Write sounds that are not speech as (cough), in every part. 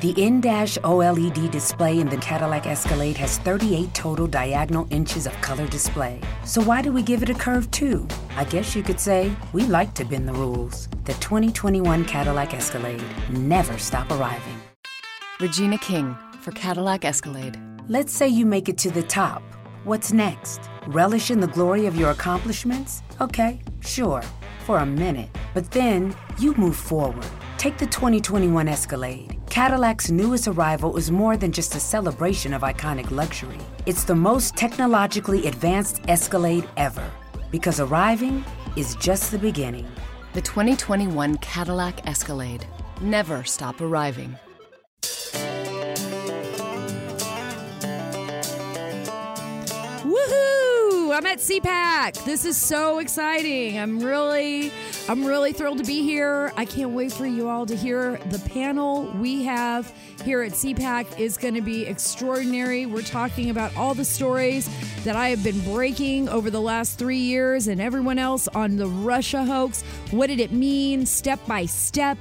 The in-dash OLED display in the Cadillac Escalade has 38 total diagonal inches of color display. So why do we give it a curve too? I guess you could say we like to bend the rules. The 2021 Cadillac Escalade never stop arriving. Regina King for Cadillac Escalade. Let's say you make it to the top. What's next? Relish in the glory of your accomplishments? Okay, sure, for a minute. But then you move forward. Take the 2021 Escalade. Cadillac's newest arrival is more than just a celebration of iconic luxury. It's the most technologically advanced Escalade ever. Because arriving is just the beginning. The 2021 Cadillac Escalade. Never stop arriving. Woohoo! I'm at CPAC. This is so exciting. I'm really, I'm really thrilled to be here. I can't wait for you all to hear the panel we have here at CPAC is going to be extraordinary. We're talking about all the stories that I have been breaking over the last three years and everyone else on the Russia hoax. What did it mean, step by step?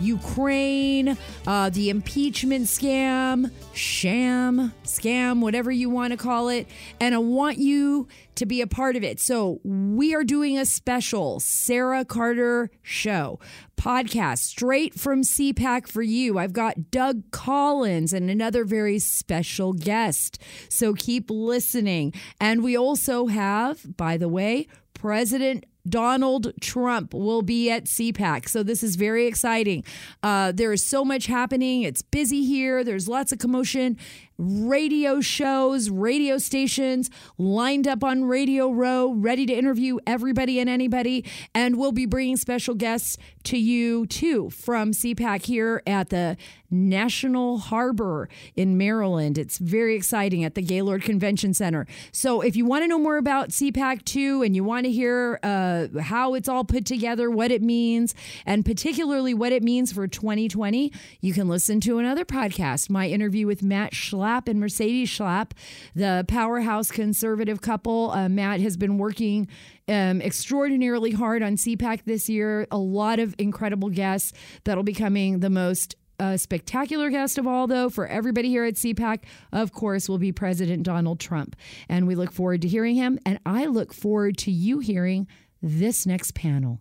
Ukraine, uh, the impeachment scam, sham, scam, whatever you want to call it. And I want you to be a part of it. So we are doing a special Sara Carter show podcast straight from CPAC for you. I've got Doug Collins and another very special guest. So keep listening. And we also have, by the way, President Donald Trump will be at CPAC. So this is very exciting. Uh, there is so much happening. It's busy here. There's lots of commotion radio shows, radio stations lined up on Radio Row, ready to interview everybody and anybody. And we'll be bringing special guests to you too from CPAC here at the National Harbor in Maryland. It's very exciting at the Gaylord Convention Center. So if you want to know more about CPAC too, and you want to hear uh, how it's all put together, what it means, and particularly what it means for 2020, you can listen to another podcast, my interview with Matt Schlapp Schlapp and Mercedes Schlapp, the powerhouse conservative couple. Uh, Matt has been working um, extraordinarily hard on CPAC this year. A lot of incredible guests that'll be coming. The most uh, spectacular guest of all, though, for everybody here at CPAC, of course, will be President Donald Trump. And we look forward to hearing him. And I look forward to you hearing this next panel.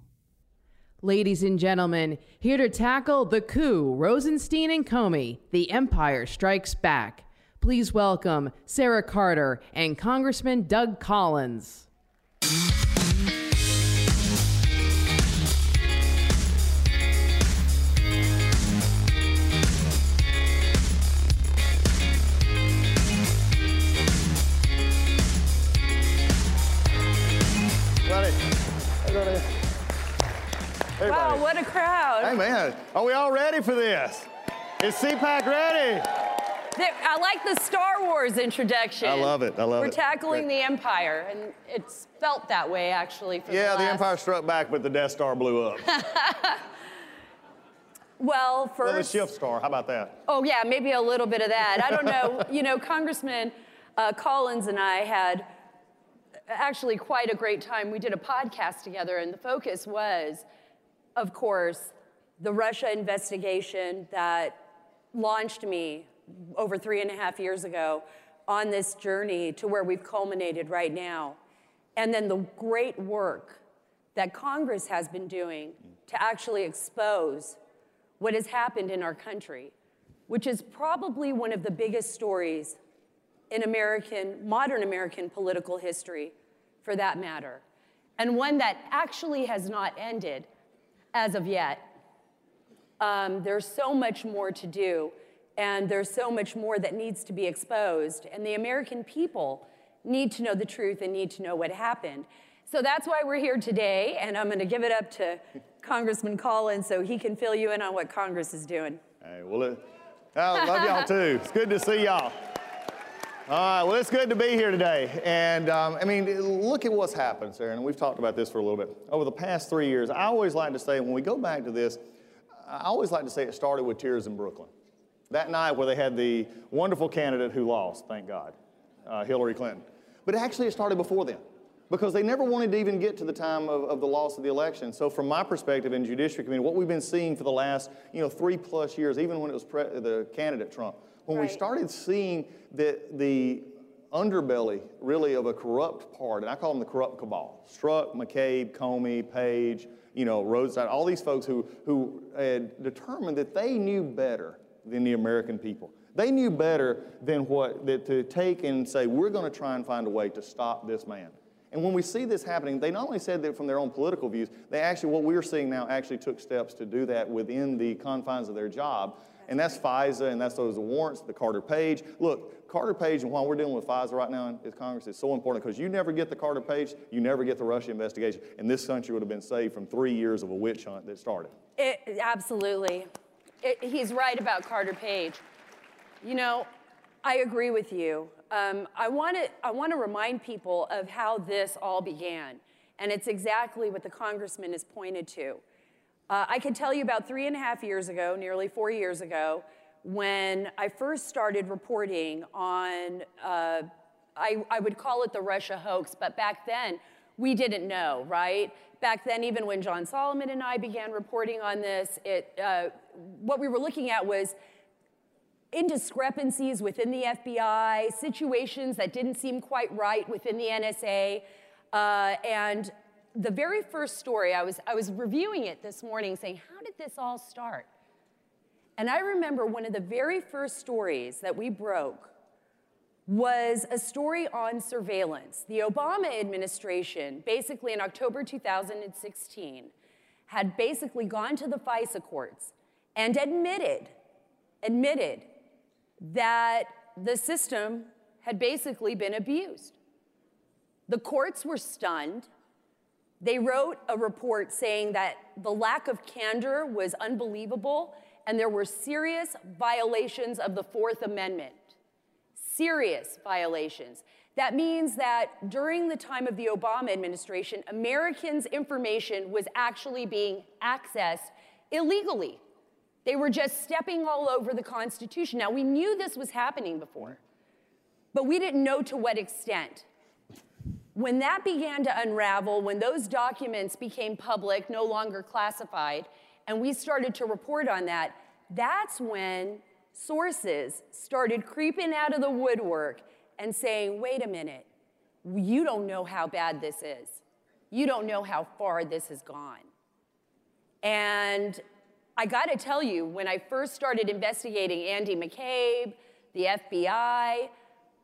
Ladies and gentlemen, here to tackle the coup, Rosenstein and Comey, the Empire Strikes Back. Please welcome Sara Carter and Congressman Doug Collins. Wow, what a crowd. Hey, man, are we all ready for this? Is CPAC ready? I like the Star Wars introduction. I love it. I love We're it. We're tackling the Empire, and it's felt that way actually. yeah, the, the, Empire struck back, but the Death Star blew up. (laughs) well, first. Well, the Schiff Star. How about that? Oh yeah, maybe a little bit of that. I don't know. (laughs) you know, Congressman uh, Collins and I had actually quite a great time. We did a podcast together, and the focus was, of course, the Russia investigation that launched me over three and a half years ago on this journey to where we've culminated right now. And then the great work that Congress has been doing to actually expose what has happened in our country, which is probably one of the biggest stories in American, modern American political history, for that matter, and one that actually has not ended as of yet. Um, there's so much more to do and there's so much more that needs to be exposed. And the American people need to know the truth and need to know what happened. So that's why we're here today, and I'm going to give it up to Congressman Collins so he can fill you in on what Congress is doing. Hey, well, I love y'all too. It's good to see y'all. All right, well, it's good to be here today. And um, I mean, look at what's happened, Sara, and we've talked about this for a little bit. Over the past three years, I always like to say, when we go back to this, I always like to say it started with tears in Brooklyn that night where they had the wonderful candidate who lost, thank God, uh, Hillary Clinton. But actually, it started before then. because they never wanted to even get to the time of, of the loss of the election. So, from my perspective in Judiciary Committee, what we've been seeing for the last you know three plus years, even when it was the candidate Trump, when Right. we started seeing that the underbelly really of a corrupt part, and I call them the corrupt cabal, Strzok, McCabe, Comey, Page, you know, Roadside, all these folks who, who had determined that they knew better than the American people. They knew better than what, that to take and say, we're going to try and find a way to stop this man. And when we see this happening, they not only said that from their own political views, they actually, what we're seeing now, actually took steps to do that within the confines of their job. And that's FISA, and that's those warrants, the Carter Page. Look, Carter Page, and while we're dealing with FISA right now in in Congress, is so important because you never get the Carter Page, you never get the Russia investigation, and this country would have been saved from three years of a witch hunt that started. It, absolutely. It, he's right about Carter Page. You know, I agree with you. Um, I want to I want to remind people of how this all began, and it's exactly what the congressman has pointed to. Uh, I can tell you about three and a half years ago, nearly four years ago, when I first started reporting on, uh, I, I would call it the Russia hoax, but back then we didn't know, right? Back then, even when John Solomon and I began reporting on this, it, uh, what we were looking at was indiscrepancies within the FBI, situations that didn't seem quite right within the NSA. Uh, and the very first story, I was, I was reviewing it this morning saying, how did this all start? And I remember one of the very first stories that we broke was a story on surveillance. The Obama administration, basically in October 2016, had basically gone to the FISA courts and admitted, admitted that the system had basically been abused. The courts were stunned. They wrote a report saying that the lack of candor was unbelievable and there were serious violations of the Fourth Amendment. Serious violations. That means that during the time of the Obama administration, Americans' information was actually being accessed illegally. They were just stepping all over the Constitution. Now, we knew this was happening before, but we didn't know to what extent. When that began to unravel, when those documents became public, no longer classified, and we started to report on that, that's when sources started creeping out of the woodwork and saying, wait a minute, you don't know how bad this is. You don't know how far this has gone. And I got to tell you, when I first started investigating Andy McCabe, the FBI,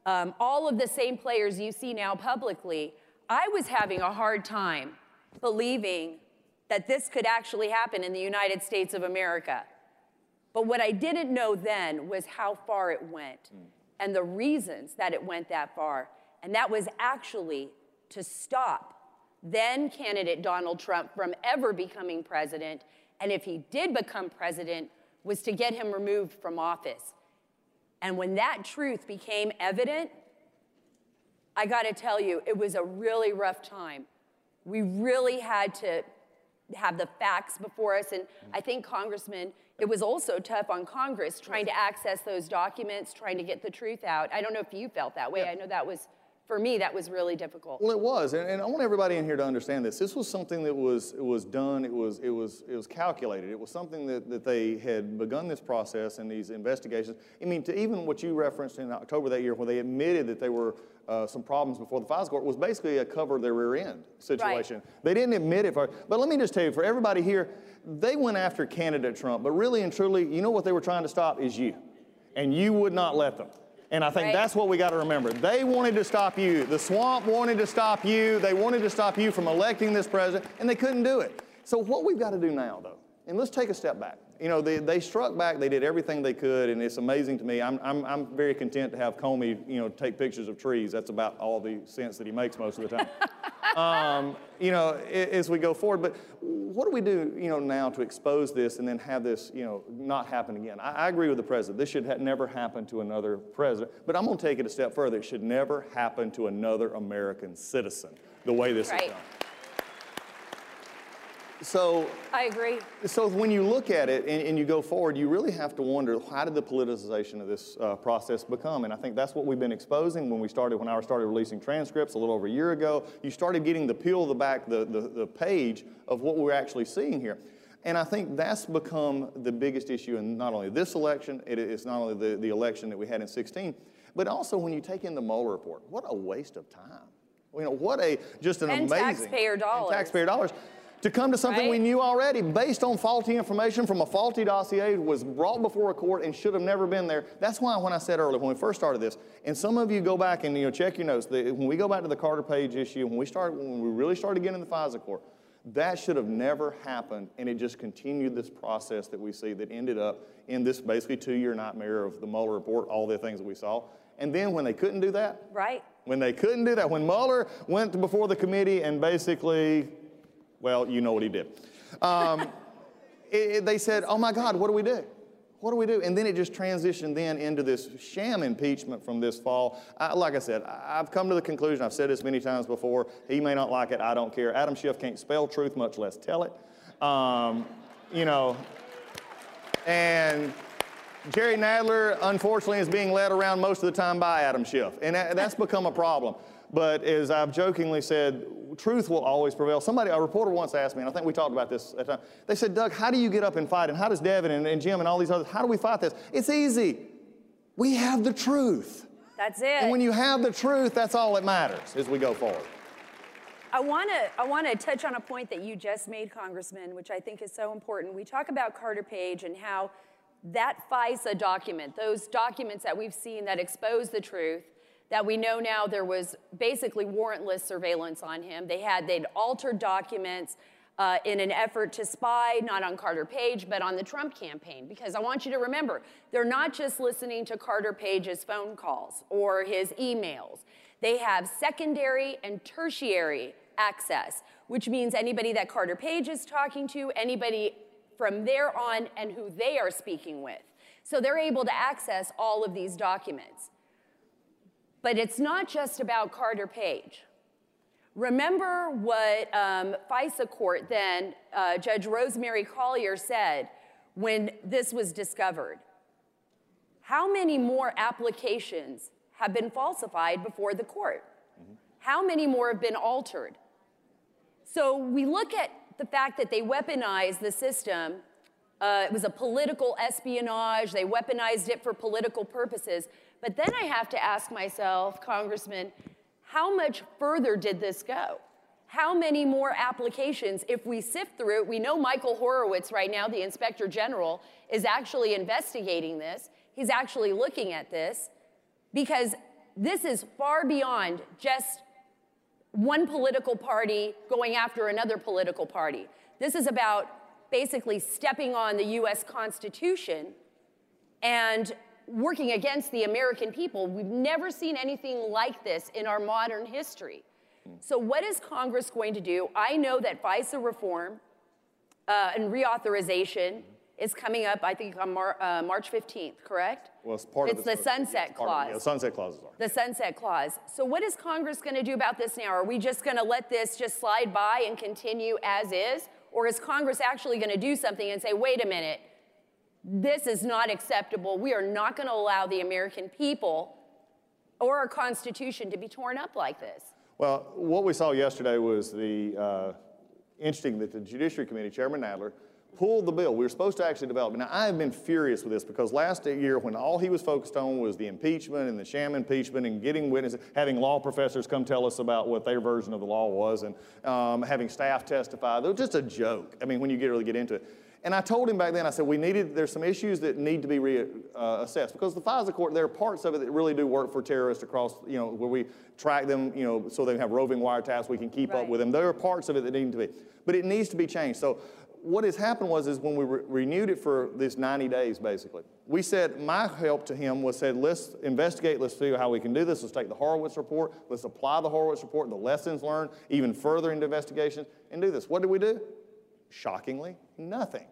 um, all of the same players you see now publicly, I was having a hard time believing that this could actually happen in the United States of America. But what I didn't know then was how far it went and the reasons that it went that far. And that was actually to stop then candidate Donald Trump from ever becoming president. And if he did become president, was to get him removed from office. And when that truth became evident, I got to tell you, it was a really rough time. We really had to have the facts before us. And I think, Congressman, it was also tough on Congress trying to access those documents, trying to get the truth out. I don't know if you felt that way. I know that was, for me, that was really difficult. Well, it was, and, and I want everybody in here to understand this. This was something that was it was done. It was it was it was calculated. It was something that, that they had begun this process and these investigations. I mean, to even what you referenced in October that year, when they admitted that there were uh, some problems before the FISA court, was basically a cover their rear end situation. They didn't admit it. For, but let me just tell you, for everybody here, they went after candidate Trump, but really and truly, you know what they were trying to stop is you, and you would not let them. And I think Right. that's what we got to remember. They wanted to stop you. The swamp wanted to stop you. They wanted to stop you from electing this president, and they couldn't do it. So, what we've got to do now, though, and let's take a step back. You know, they, they struck back, they did everything they could, and it's amazing to me. I'm, I'm, I'm very content to have Comey, you know, take pictures of trees. That's about all the sense that he makes most of the time. (laughs) um, you know, as we go forward. But what do we do, you know, now to expose this and then have this, you know, not happen again? I, I agree with the president. This should ha- never happen to another president. But I'm going to take it a step further. It should never happen to another American citizen the way this Right. is done. So I agree. So when you look at it and, and, you go forward, you really have to wonder how did the politicization of this uh, process become? And I think that's what we've been exposing when we started, when I started releasing transcripts a little over a year ago. You started getting the peel of the back, the, the, the page of what we're actually seeing here. And I think that's become the biggest issue in not only this election, it is not only the, the election that we had in 16, but also when you take in the Mueller report. What a waste of time. You know, what a just an and amazing taxpayer dollars. taxpayer dollars to come to something right? we knew already based on faulty information from a faulty dossier was brought before a court and should have never been there. That's why when I said earlier, when we first started this, and some of you go back and you know check your notes, the, when we go back to the Carter Page issue, when we started, when we really started getting in the FISA court, that should have never happened, and it just continued this process that we see that ended up in this basically two-year nightmare of the Mueller report, all the things that we saw. And then when they couldn't do that, right? When they couldn't do that, when Mueller went before the committee and basically well, you know what he did. Um, (laughs) it, it, they said, oh my God, what do we do? What do we do? And then it just transitioned then into this sham impeachment from this fall. I, like I said, I, have come to the conclusion, I've said this many times before, he may not like it, I don't care. Adam Schiff can't spell truth, much less tell it. Um, you know, and Jerry Nadler, unfortunately, is being led around most of the time by Adam Schiff, and that, that's become a problem. But as I've jokingly said, truth will always prevail. Somebody, a reporter once asked me, and I think we talked about this at the time. They said, Doug, how do you get up and fight? And how does Devin and, and Jim and all these others, how do we fight this? It's easy. We have the truth. That's it. And when you have the truth, that's all that matters as we go forward. I want to I want to touch on a point that you just made, Congressman, which I think is so important. We talk about Carter Page and how that FISA document, those documents that we've seen that expose the truth, that we know now there was basically warrantless surveillance on him. They had, they'd altered documents uh, in an effort to spy, not on Carter Page, but on the Trump campaign. Because I want you to remember, they're not just listening to Carter Page's phone calls or his emails. They have secondary and tertiary access, which means anybody that Carter Page is talking to, anybody from there on, and who they are speaking with. So they're able to access all of these documents. But it's not just about Carter Page. Remember what um, FISA court then, uh, Judge Rosemary Collyer said when this was discovered. How many more applications have been falsified before the court? Mm-hmm. How many more have been altered? So we look at the fact that they weaponized the system. Uh, it was a political espionage. They weaponized it for political purposes. But then I have to ask myself, Congressman, how much further did this go? How many more applications, if we sift through it, we know Michael Horowitz right now, the Inspector General, is actually investigating this. He's actually looking at this because this is far beyond just one political party going after another political party. This is about basically stepping on the US Constitution and working against the American people. We've never seen anything like this in our modern history. So, what is Congress going to do? I know that FISA reform uh, and reauthorization is coming up, I think, on Mar- uh, March 15th, correct? Well, it's part it's of the It's the sunset clause. Of, yeah, the sunset clauses are. The sunset clause. So, what is Congress going to do about this now? Are we just going to let this just slide by and continue as is? Or is Congress actually going to do something and say, wait a minute, this is not acceptable. We are not going to allow the American people or our Constitution to be torn up like this. Well, what we saw yesterday was the uh, interesting that the Judiciary Committee, Chairman Nadler, pulled the bill. We were supposed to actually develop it. Now, I have been furious with this because last year, when all he was focused on was the impeachment and the sham impeachment and getting witnesses, having law professors come tell us about what their version of the law was, and um, having staff testify, it was just a joke. I mean, when you get really get into it. And I told him back then, I said, we needed, there's some issues that need to be reassessed uh, because the FISA court, there are parts of it that really do work for terrorists across, you know, where we track them, you know, so they have roving wiretaps, we can keep right. up with them. There are parts of it that need to be, but it needs to be changed. So what has happened was, is when we re- renewed it for this 90 days, basically, we said, my help to him was said, let's investigate, let's out how we can do this, let's take the Horowitz report, let's apply the Horowitz report, the lessons learned, even further into investigations, and do this. What did we do? Shockingly, nothing.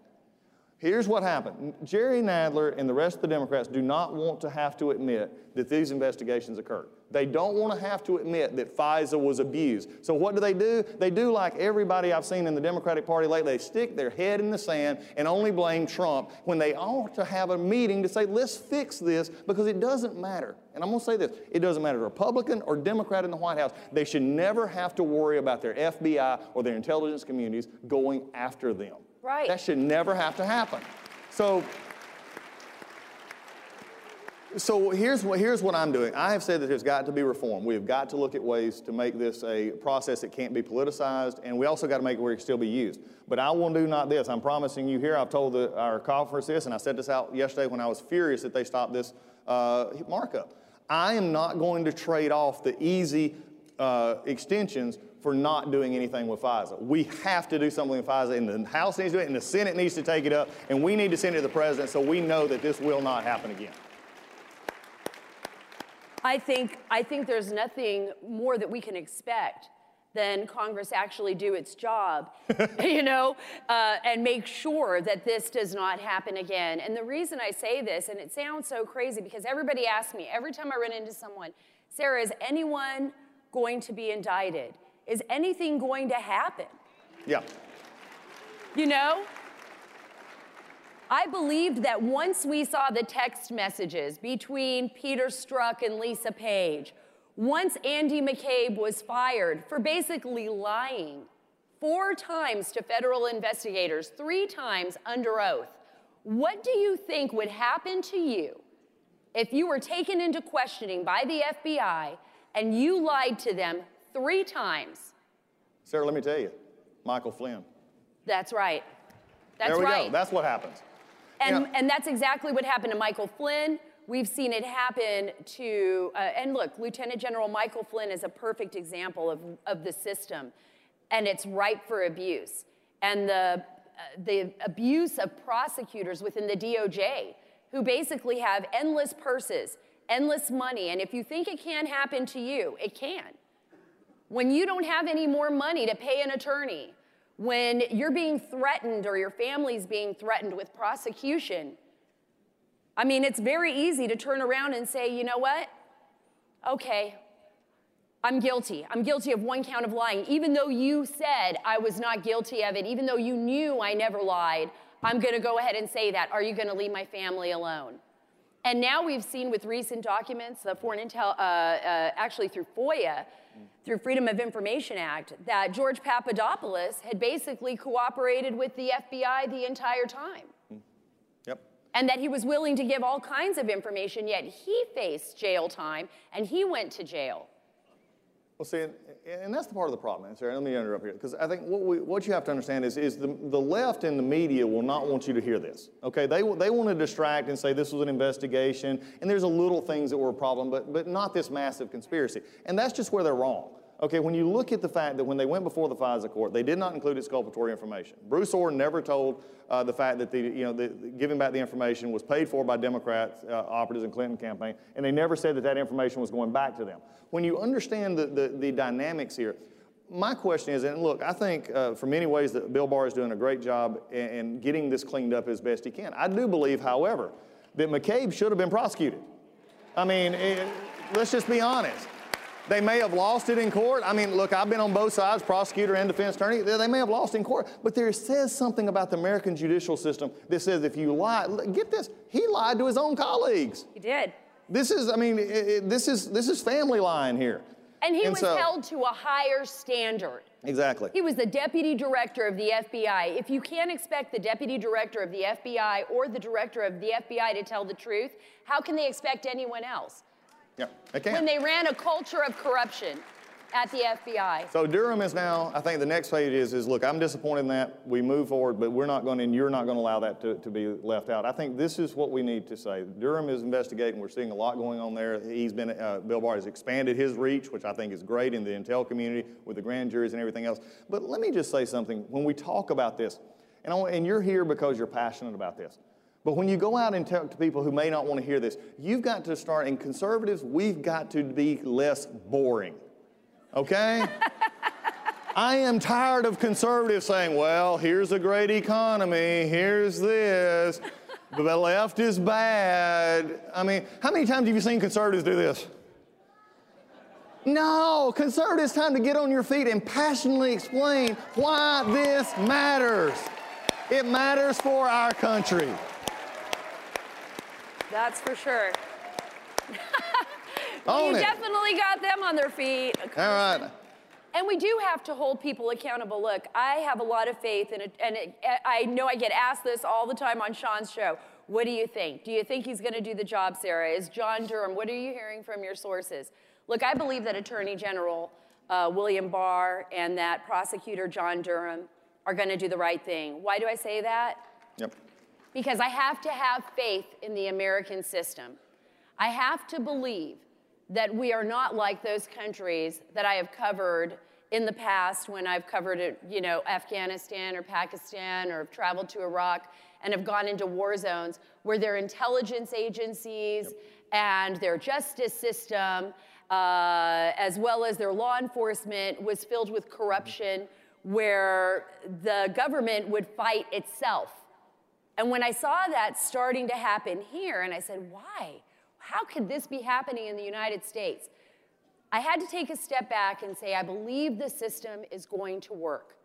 Here's what happened Jerry Nadler and the rest of the Democrats do not want to have to admit that these investigations occurred. They don't want to have to admit that FISA was abused. So, what do they do? They do like everybody I've seen in the Democratic Party lately. They stick their head in the sand and only blame Trump when they ought to have a meeting to say, let's fix this because it doesn't matter. And I'm going to say this it doesn't matter, Republican or Democrat in the White House, they should never have to worry about their FBI or their intelligence communities going after them. Right. That should never have to happen. So, so here's what, here's what I'm doing. I have said that there's got to be reform. We have got to look at ways to make this a process that can't be politicized, and we also got to make it where it can still be used. But I will do not this. I'm promising you here. I've told the, our conference this, and I said this out yesterday when I was furious that they stopped this uh, markup. I am not going to trade off the easy uh, extensions for not doing anything with FISA. We have to do something with FISA, and the House needs to do it, and the Senate needs to take it up, and we need to send it to the President so we know that this will not happen again. I think, I think there's nothing more that we can expect than Congress actually do its job, (laughs) you know, uh, and make sure that this does not happen again. And the reason I say this, and it sounds so crazy because everybody asks me every time I run into someone, Sara, is anyone going to be indicted? Is anything going to happen? Yeah. You know? I believed that once we saw the text messages between Peter Strzok and Lisa Page, once Andy McCabe was fired for basically lying four times to federal investigators, three times under oath, what do you think would happen to you if you were taken into questioning by the FBI and you lied to them three times? Sara, let me tell you, Michael Flynn. That's right. That's there we right. go. That's what happens. And, Yeah. and that's exactly what happened to Michael Flynn. We've seen it happen to, uh, and look, Lieutenant General Michael Flynn is a perfect example of, of the system, and it's ripe for abuse. And the, uh, the abuse of prosecutors within the DOJ, who basically have endless purses, endless money, and if you think it can happen to you, it can. When you don't have any more money to pay an attorney, when you're being threatened or your family's being threatened with prosecution, I mean, it's very easy to turn around and say, you know what? Okay, I'm guilty. I'm guilty of one count of lying. Even though you said I was not guilty of it, even though you knew I never lied, I'm going to go ahead and say that. Are you going to leave my family alone? And now we've seen with recent documents, the Foreign Intel, uh, uh, actually through FOIA, through Freedom of Information Act, that George Papadopoulos had basically cooperated with the FBI the entire time. Yep. And that he was willing to give all kinds of information, yet he faced jail time and he went to jail. Well, see, and, and that's the part of the problem, Sara. Let me interrupt here, because I think what, we, what you have to understand is, is the, the left and the media will not want you to hear this. Okay, they, they want to distract and say this was an investigation, and there's a little things that were a problem, but, but not this massive conspiracy. And that's just where they're wrong. Okay, when you look at the fact that when they went before the FISA court, they did not include exculpatory information. Bruce Ohr never told uh, the fact that the, you know, the, giving back the information was paid for by Democrats, uh, operatives in Clinton campaign, and they never said that that information was going back to them. When you understand the, the, the dynamics here, my question is, and look, I think uh, for many ways that Bill Barr is doing a great job in, in getting this cleaned up as best he can. I do believe, however, that McCabe should have been prosecuted. I mean, it, let's just be honest. They may have lost it in court. I mean, look, I've been on both sides, prosecutor and defense attorney. They may have lost in court, but there says something about the American judicial system that says if you lie, get this, he lied to his own colleagues. He did. This is, I mean, it, it, this is this is family lying here. And he was so- held to a higher standard. Exactly. He was the deputy director of the FBI. If you can't expect the deputy director of the FBI or the director of the FBI to tell the truth, how can they expect anyone else? Yeah, they can. When they ran a culture of corruption at the FBI. So Durham is now, I think the next phase is, is look, I'm disappointed in that. We move forward, but we're not going to, and you're not going to allow that to, to be left out. I think this is what we need to say. Durham is investigating. We're seeing a lot going on there. He's been, uh, Bill Barr has expanded his reach, which I think is great in the intel community with the grand juries and everything else. But let me just say something. When we talk about this, and, I, and you're here because you're passionate about this. But when you go out and talk to people who may not want to hear this, you've got to start, and conservatives, we've got to be less boring. Okay? (laughs) I am tired of conservatives saying, well, here's a great economy, here's this, but the left is bad. I mean, how many times have you seen conservatives do this? No, conservatives, time to get on your feet and passionately explain why this matters. It matters for our country. That's for sure. (laughs) Own you it. definitely got them on their feet. All right. And we do have to hold people accountable. Look, I have a lot of faith in it, and it, I know I get asked this all the time on Sean's show. What do you think? Do you think he's going to do the job, Sara? Is John Durham? What are you hearing from your sources? Look, I believe that Attorney General uh, William Barr and that prosecutor John Durham are going to do the right thing. Why do I say that? Yep. Because I have to have faith in the American system. I have to believe that we are not like those countries that I have covered in the past when I've covered, you know, Afghanistan or Pakistan or traveled to Iraq and have gone into war zones where their intelligence agencies and their justice system, uh, as well as their law enforcement, was filled with corruption where the government would fight itself. And when I saw that starting to happen here, and I said, why? How could this be happening in the United States? I had to take a step back and say, I believe the system is going to work.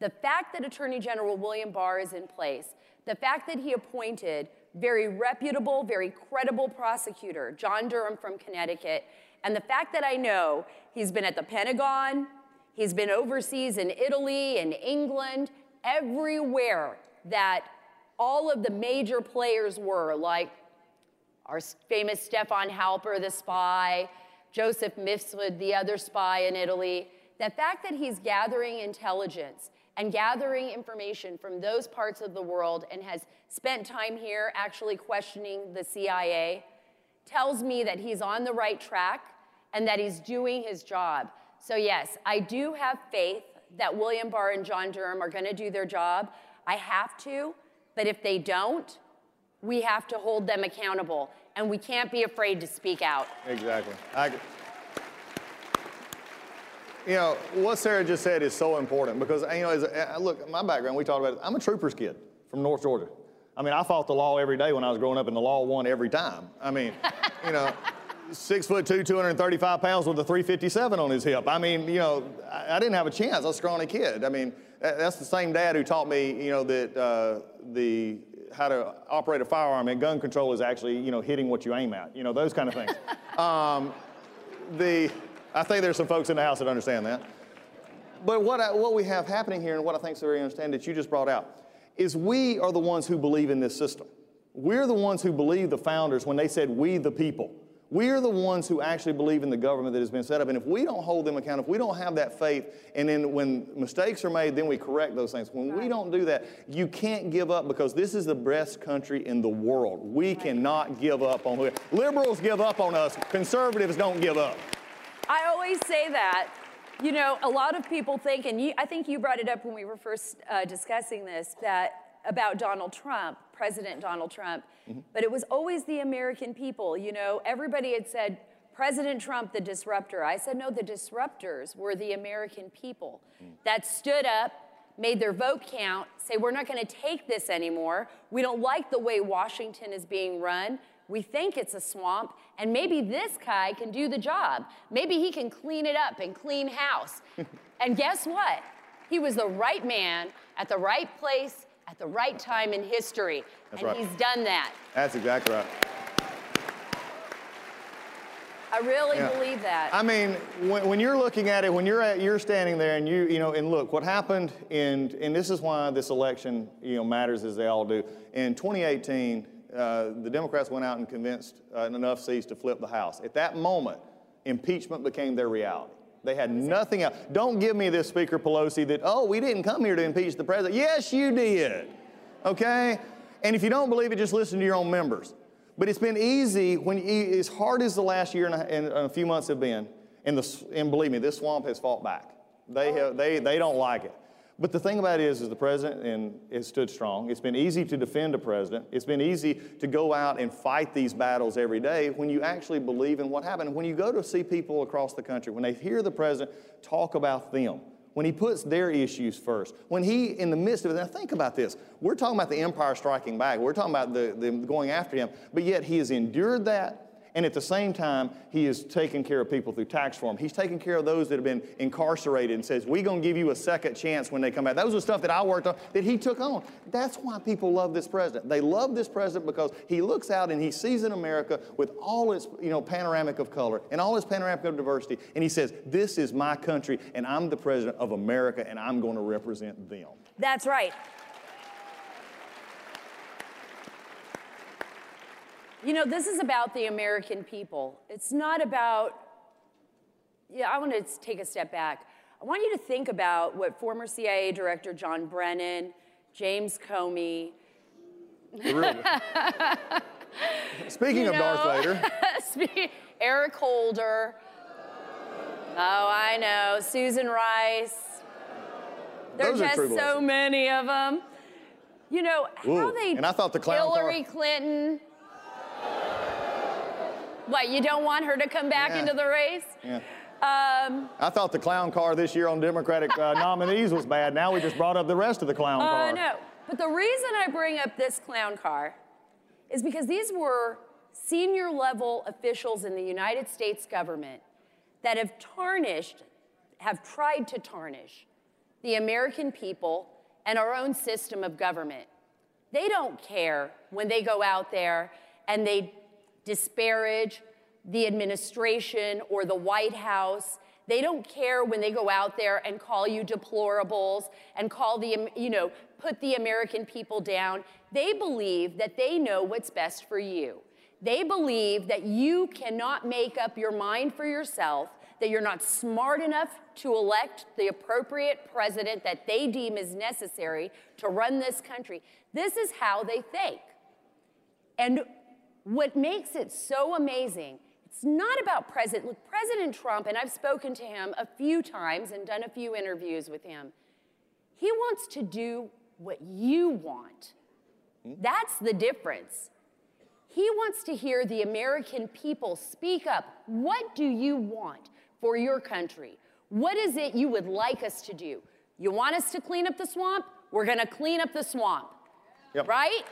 The fact that Attorney General William Barr is in place, the fact that he appointed very reputable, very credible prosecutor, John Durham from Connecticut, and the fact that I know he's been at the Pentagon, he's been overseas in Italy and England, everywhere that all of the major players were, like our famous Stefan Halper, the spy, Joseph Mifsud, the other spy in Italy. The fact that he's gathering intelligence and gathering information from those parts of the world and has spent time here actually questioning the CIA tells me that he's on the right track and that he's doing his job. So, yes, I do have faith that William Barr and John Durham are going to do their job. I have to, but if they don't, we have to hold them accountable, and we can't be afraid to speak out. Exactly. I, you know, what Sara just said is so important because, you know, as uh, look, my background, we talked about it. I'm a trooper's kid from North Georgia. I mean, I fought the law every day when I was growing up, and the law won every time. I mean, (laughs) you know, six foot two, 235 pounds with a 357 on his hip. I mean, you know, I, I didn't have a chance. I was a scrawny kid. I mean, that's the same dad who taught me, you know, that uh, the how to operate a firearm and gun control is actually, you know, hitting what you aim at. You know, those kind of things. (laughs) um, the I think there's some folks in the house that understand that. But what, I, what we have happening here, and what I think is very understand that you just brought out, is we are the ones who believe in this system. We're the ones who believe the founders when they said, we the people. We're the ones who actually believe in the government that has been set up. And if we don't hold them accountable, if we don't have that faith, and then when mistakes are made, then we correct those things. When we don't do that, you can't give up because this is the best country in the world. We cannot give up on who. Liberals give up on us, conservatives don't give up. I always say that. You know, a lot of people think, and you, I think you brought it up when we were first uh, discussing this, that about Donald Trump, President Donald Trump, mm-hmm. but it was always the American people. You know, everybody had said, President Trump, the disruptor. I said, no, the disruptors were the American people mm. that stood up, made their vote count, say, we're not going to take this anymore. We don't like the way Washington is being run. We think it's a swamp, and maybe this guy can do the job. Maybe he can clean it up and clean house. (laughs) and guess what? He was the right man at the right place at the right time in history. That's and right. he's done that. That's exactly right. I really Yeah. believe that. I mean, when, when you're looking at it, when you're at, you're standing there and you, you know, and look, what happened in, and this is why this election, you know, matters as they all do. In 2018, uh, the Democrats went out and convinced uh, enough seats to flip the House. At that moment, impeachment became their reality. They had nothing else. Don't give me this, Speaker Pelosi, that, oh, we didn't come here to impeach the president. Yes, you did. Okay? And if you don't believe it, just listen to your own members. But it's been easy when, you, as hard as the last year and a, and a few months have been, and, the, and believe me, this swamp has fought back. They, have, they, they don't like it. But the thing about it is, is the president and has stood strong. It's been easy to defend a president. It's been easy to go out and fight these battles every day when you actually believe in what happened. When you go to see people across the country, when they hear the president talk about them, when he puts their issues first, when he, in the midst of it, now think about this. We're talking about the empire striking back, we're talking about the, the going after him, but yet he has endured that and at the same time, he is taking care of people through tax reform. He's taking care of those that have been incarcerated and says, We're going to give you a second chance when they come back. That was the stuff that I worked on that he took on. That's why people love this president. They love this president because he looks out and he sees in America with all its you know, panoramic of color and all its panoramic of diversity. And he says, This is my country, and I'm the president of America, and I'm going to represent them. That's right. You know, this is about the American people. It's not about, yeah, I want to take a step back. I want you to think about what former CIA Director John Brennan, James Comey, (laughs) Speaking you of Darth Vader, (laughs) Eric Holder, oh, I know, Susan Rice. There are Those are just so many of them. You know, how they. and I thought the clown car- Hillary Clinton. What, you don't want her to come back Yeah. into the race? yeah. Um, I thought the clown car this year on Democratic uh, (laughs) nominees was bad. Now we just brought up the rest of the clown uh, car. no. But the reason I bring up this clown car is because these were senior level officials in the United States government that have tarnished, have tried to tarnish the American people and our own system of government. They don't care when they go out there and they disparage the administration or the White House. They don't care when they go out there and call you deplorables and call the, you know, put the American people down. They believe that they know what's best for you. They believe that you cannot make up your mind for yourself, that you're not smart enough to elect the appropriate president that they deem is necessary to run this country. This is how they think. And what makes it so amazing, it's not about President, look, President Trump, and I've spoken to him a few times and done a few interviews with him. He wants to do what you want. Hmm? That's the difference. He wants to hear the American people speak up. What do you want for your country? What is it you would like us to do? You want us to clean up the swamp? We're going to clean up the swamp. Yep. Right?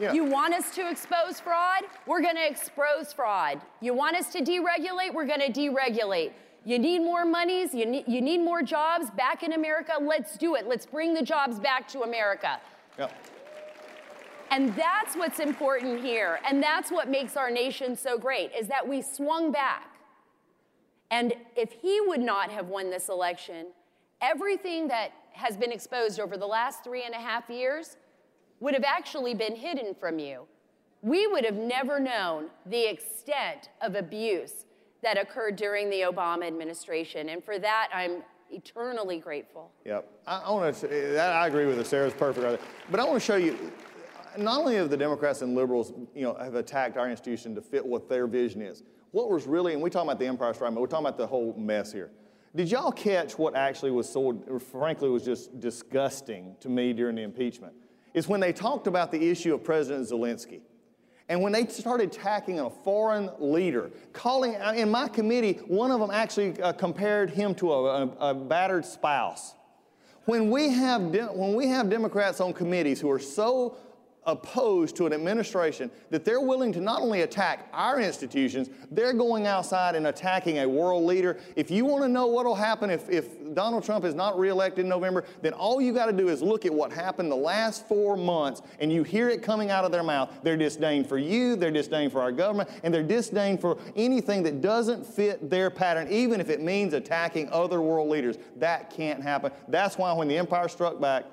Yeah. You want us to expose fraud? We're going to expose fraud. You want us to deregulate? We're going to deregulate. You need more monies? You need, you need more jobs back in America? Let's do it. Let's bring the jobs back to America. Yep. And that's what's important here. And that's what makes our nation so great is that we swung back. And if he would not have won this election, everything that has been exposed over the last three and a half years would have actually been hidden from you. We would have never known the extent of abuse that occurred during the Obama administration. And for that, I'm eternally grateful. Yep. I, I want to. That I agree with her. Sara's perfect right. But I want to show you. Not only have the Democrats and liberals, you know, have attacked our institution to fit what their vision is. What was really, and we're talking about the Empire Strike, but we're talking about the whole mess here. Did y'all catch what actually was so, frankly, was just disgusting to me during the impeachment? Is when they talked about the issue of President Zelensky. And when they started attacking a foreign leader, calling, in my committee, one of them actually uh, compared him to a, a, a battered spouse. When we, have de- when we have Democrats on committees who are so opposed to an administration that they're willing to not only attack our institutions, they're going outside and attacking a world leader. If you want to know what will happen if, if Donald Trump is not reelected in November, then all you got to do is look at what happened the last four months and you hear it coming out of their mouth. Their disdain for you, their disdain for our government, and their disdain for anything that doesn't fit their pattern, even if it means attacking other world leaders. That can't happen. That's why when the empire struck back,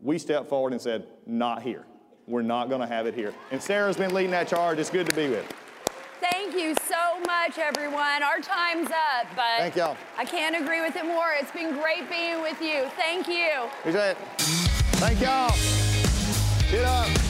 we stepped forward and said, not here. We're not going to have it here. And Sara's been leading that charge. It's good to be with. Thank you so much, everyone. Our time's up, but Thank y'all. I can't agree with it more. It's been great being with you. Thank you. Appreciate it. Thank y'all. Get up.